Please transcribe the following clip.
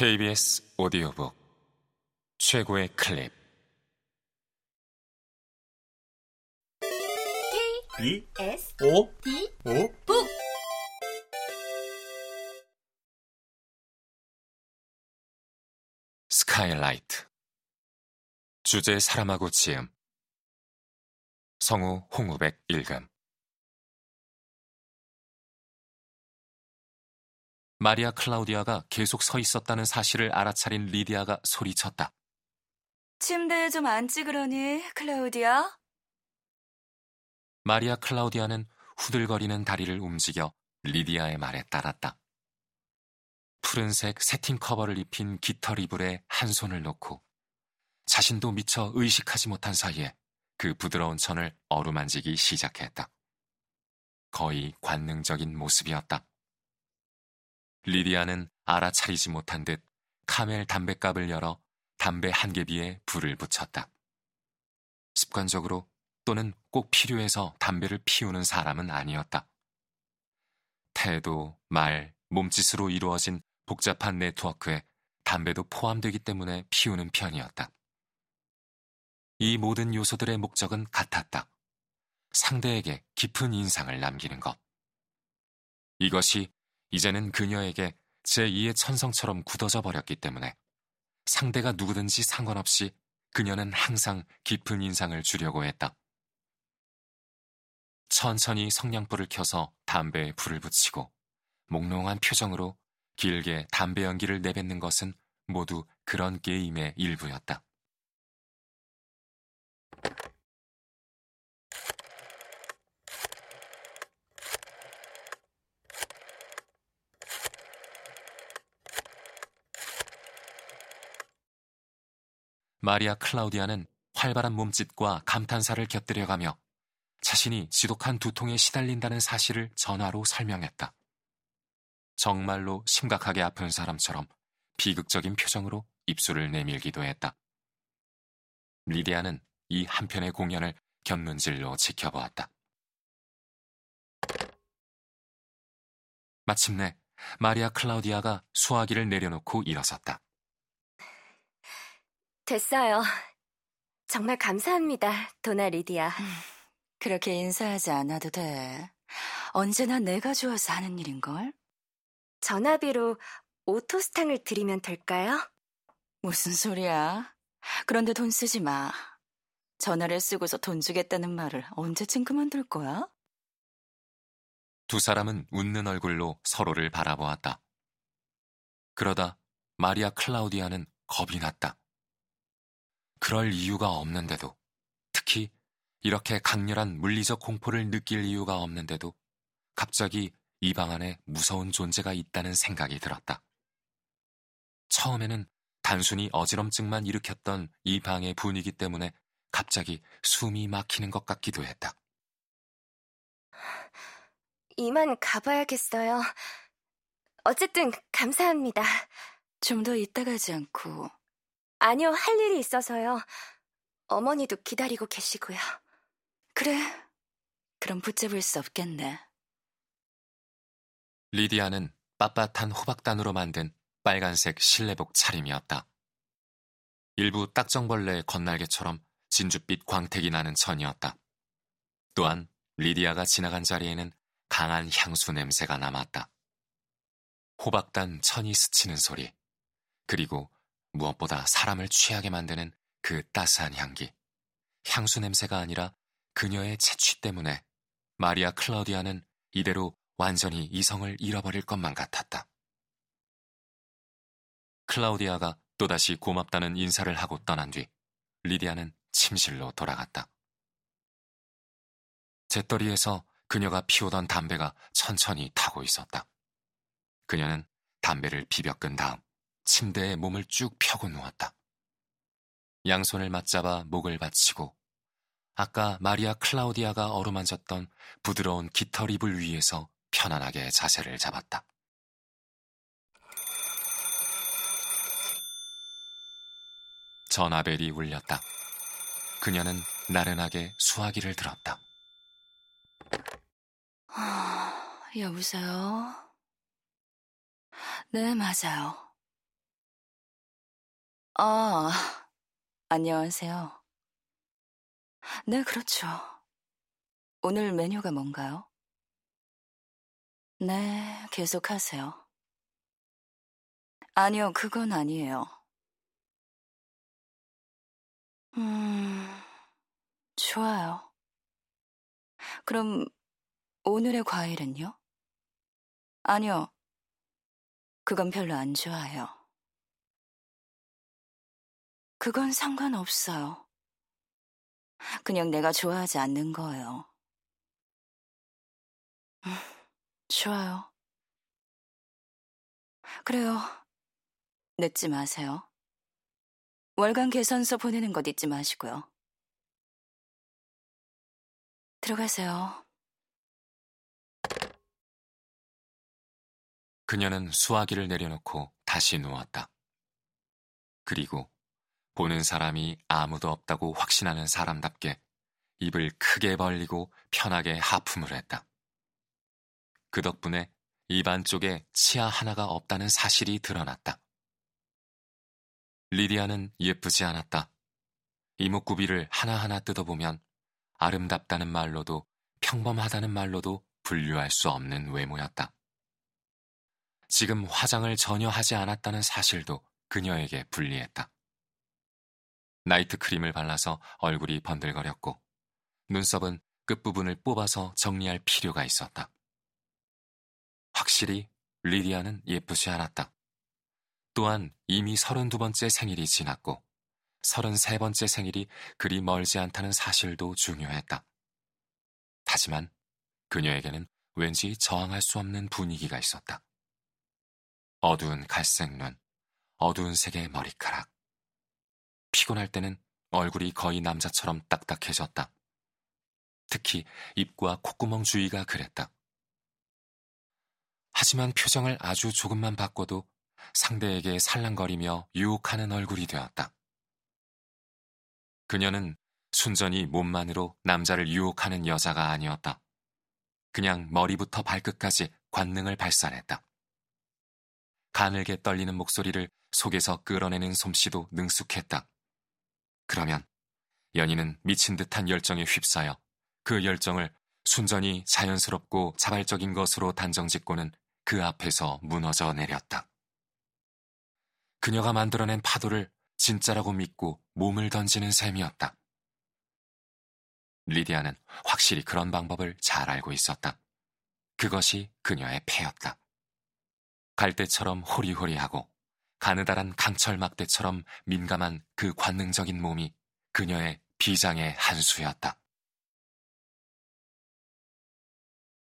KBS 오디오북 최고의 클립. B S O D O 북. 스카이라이트. 주제 사람하고 지음. 성우 홍우백 일감 마리아 클라우디아가 계속 서 있었다는 사실을 알아차린 리디아가 소리쳤다. 침대에 좀 앉지 그러니 클라우디아 마리아 클라우디아는 후들거리는 다리를 움직여 리디아의 말에 따랐다. 푸른색 새틴 커버를 입힌 깃털 이불에 한 손을 놓고 자신도 미처 의식하지 못한 사이에 그 부드러운 천을 어루만지기 시작했다. 거의 관능적인 모습이었다. 리디아는 알아차리지 못한 듯 카멜 담뱃갑을 열어 담배 한 개비에 불을 붙였다. 습관적으로 또는 꼭 필요해서 담배를 피우는 사람은 아니었다. 태도, 말, 몸짓으로 이루어진 복잡한 네트워크에 담배도 포함되기 때문에 피우는 편이었다. 이 모든 요소들의 목적은 같았다. 상대에게 깊은 인상을 남기는 것. 이것이 이제는 그녀에게 제2의 천성처럼 굳어져 버렸기 때문에 상대가 누구든지 상관없이 그녀는 항상 깊은 인상을 주려고 했다. 천천히 성냥불을 켜서 담배에 불을 붙이고 몽롱한 표정으로 길게 담배 연기를 내뱉는 것은 모두 그런 게임의 일부였다. 마리아 클라우디아는 활발한 몸짓과 감탄사를 곁들여가며 자신이 지독한 두통에 시달린다는 사실을 전화로 설명했다. 정말로 심각하게 아픈 사람처럼 비극적인 표정으로 입술을 내밀기도 했다. 리디아는 이 한편의 공연을 곁눈질로 지켜보았다. 마침내 마리아 클라우디아가 수화기를 내려놓고 일어섰다. 됐어요. 정말 감사합니다, 도나 리디아. 그렇게 인사하지 않아도 돼. 언제나 내가 좋아서 하는 일인걸? 전화비로 오토스탕을 드리면 될까요? 무슨 소리야? 그런데 돈 쓰지 마. 전화를 쓰고서 돈 주겠다는 말을 언제쯤 그만둘 거야? 두 사람은 웃는 얼굴로 서로를 바라보았다. 그러다 마리아 클라우디아는 겁이 났다. 그럴 이유가 없는데도, 특히 이렇게 강렬한 물리적 공포를 느낄 이유가 없는데도 갑자기 이 방 안에 무서운 존재가 있다는 생각이 들었다. 처음에는 단순히 어지럼증만 일으켰던 이 방의 분위기 때문에 갑자기 숨이 막히는 것 같기도 했다. 이만 가봐야겠어요. 어쨌든 감사합니다. 좀더 있다 가지 않고 아니요, 할 일이 있어서요. 어머니도 기다리고 계시고요. 그래. 그럼 붙잡을 수 없겠네. 리디아는 빳빳한 호박단으로 만든 빨간색 실내복 차림이었다. 일부 딱정벌레의 건날개처럼 진주빛 광택이 나는 천이었다. 또한 리디아가 지나간 자리에는 강한 향수 냄새가 남았다. 호박단 천이 스치는 소리, 그리고 무엇보다 사람을 취하게 만드는 그 따스한 향기. 향수 냄새가 아니라 그녀의 채취 때문에 마리아 클라우디아는 이대로 완전히 이성을 잃어버릴 것만 같았다. 클라우디아가 또다시 고맙다는 인사를 하고 떠난 뒤 리디아는 침실로 돌아갔다. 재떨이에서 그녀가 피우던 담배가 천천히 타고 있었다. 그녀는 담배를 비벼 끈 다음 침대에 몸을 쭉 펴고 누웠다. 양손을 맞잡아 목을 받치고 아까 마리아 클라우디아가 어루만졌던 부드러운 깃털 이불 위에서 편안하게 자세를 잡았다. 전화벨이 울렸다. 그녀는 나른하게 수화기를 들었다. 아, 여보세요? 네, 맞아요. 아, 안녕하세요. 네, 그렇죠. 오늘 메뉴가 뭔가요? 네, 계속하세요. 아니요, 그건 아니에요. 음, 좋아요. 그럼 오늘의 과일은요? 아니요, 그건 별로 안 좋아해요. 그건 상관없어요. 그냥 내가 좋아하지 않는 거예요. 음, 좋아요. 그래요. 늦지 마세요. 월간 계산서 보내는 것 잊지 마시고요. 들어가세요. 그녀는 수화기를 내려놓고 다시 누웠다. 그리고 보는 사람이 아무도 없다고 확신하는 사람답게 입을 크게 벌리고 편하게 하품을 했다. 그 덕분에 입안 쪽에 치아 하나가 없다는 사실이 드러났다. 리디아는 예쁘지 않았다. 이목구비를 하나하나 뜯어보면 아름답다는 말로도 평범하다는 말로도 분류할 수 없는 외모였다. 지금 화장을 전혀 하지 않았다는 사실도 그녀에게 불리했다. 나이트 크림을 발라서 얼굴이 번들거렸고 눈썹은 끝부분을 뽑아서 정리할 필요가 있었다. 확실히 리디아는 예쁘지 않았다. 또한 이미 32번째 생일이 지났고 33번째 생일이 그리 멀지 않다는 사실도 중요했다. 하지만 그녀에게는 왠지 저항할 수 없는 분위기가 있었다. 어두운 갈색 눈, 어두운 색의 머리카락. 피곤할 때는 얼굴이 거의 남자처럼 딱딱해졌다. 특히 입과 콧구멍 주위가 그랬다. 하지만 표정을 아주 조금만 바꿔도 상대에게 살랑거리며 유혹하는 얼굴이 되었다. 그녀는 순전히 몸만으로 남자를 유혹하는 여자가 아니었다. 그냥 머리부터 발끝까지 관능을 발산했다. 가늘게 떨리는 목소리를 속에서 끌어내는 솜씨도 능숙했다. 그러면 연인은 미친 듯한 열정에 휩싸여 그 열정을 순전히 자연스럽고 자발적인 것으로 단정짓고는 그 앞에서 무너져 내렸다. 그녀가 만들어낸 파도를 진짜라고 믿고 몸을 던지는 셈이었다. 리디아는 확실히 그런 방법을 잘 알고 있었다. 그것이 그녀의 패였다. 갈대처럼 호리호리하고 가느다란 강철 막대처럼 민감한 그 관능적인 몸이 그녀의 비장의 한 수였다.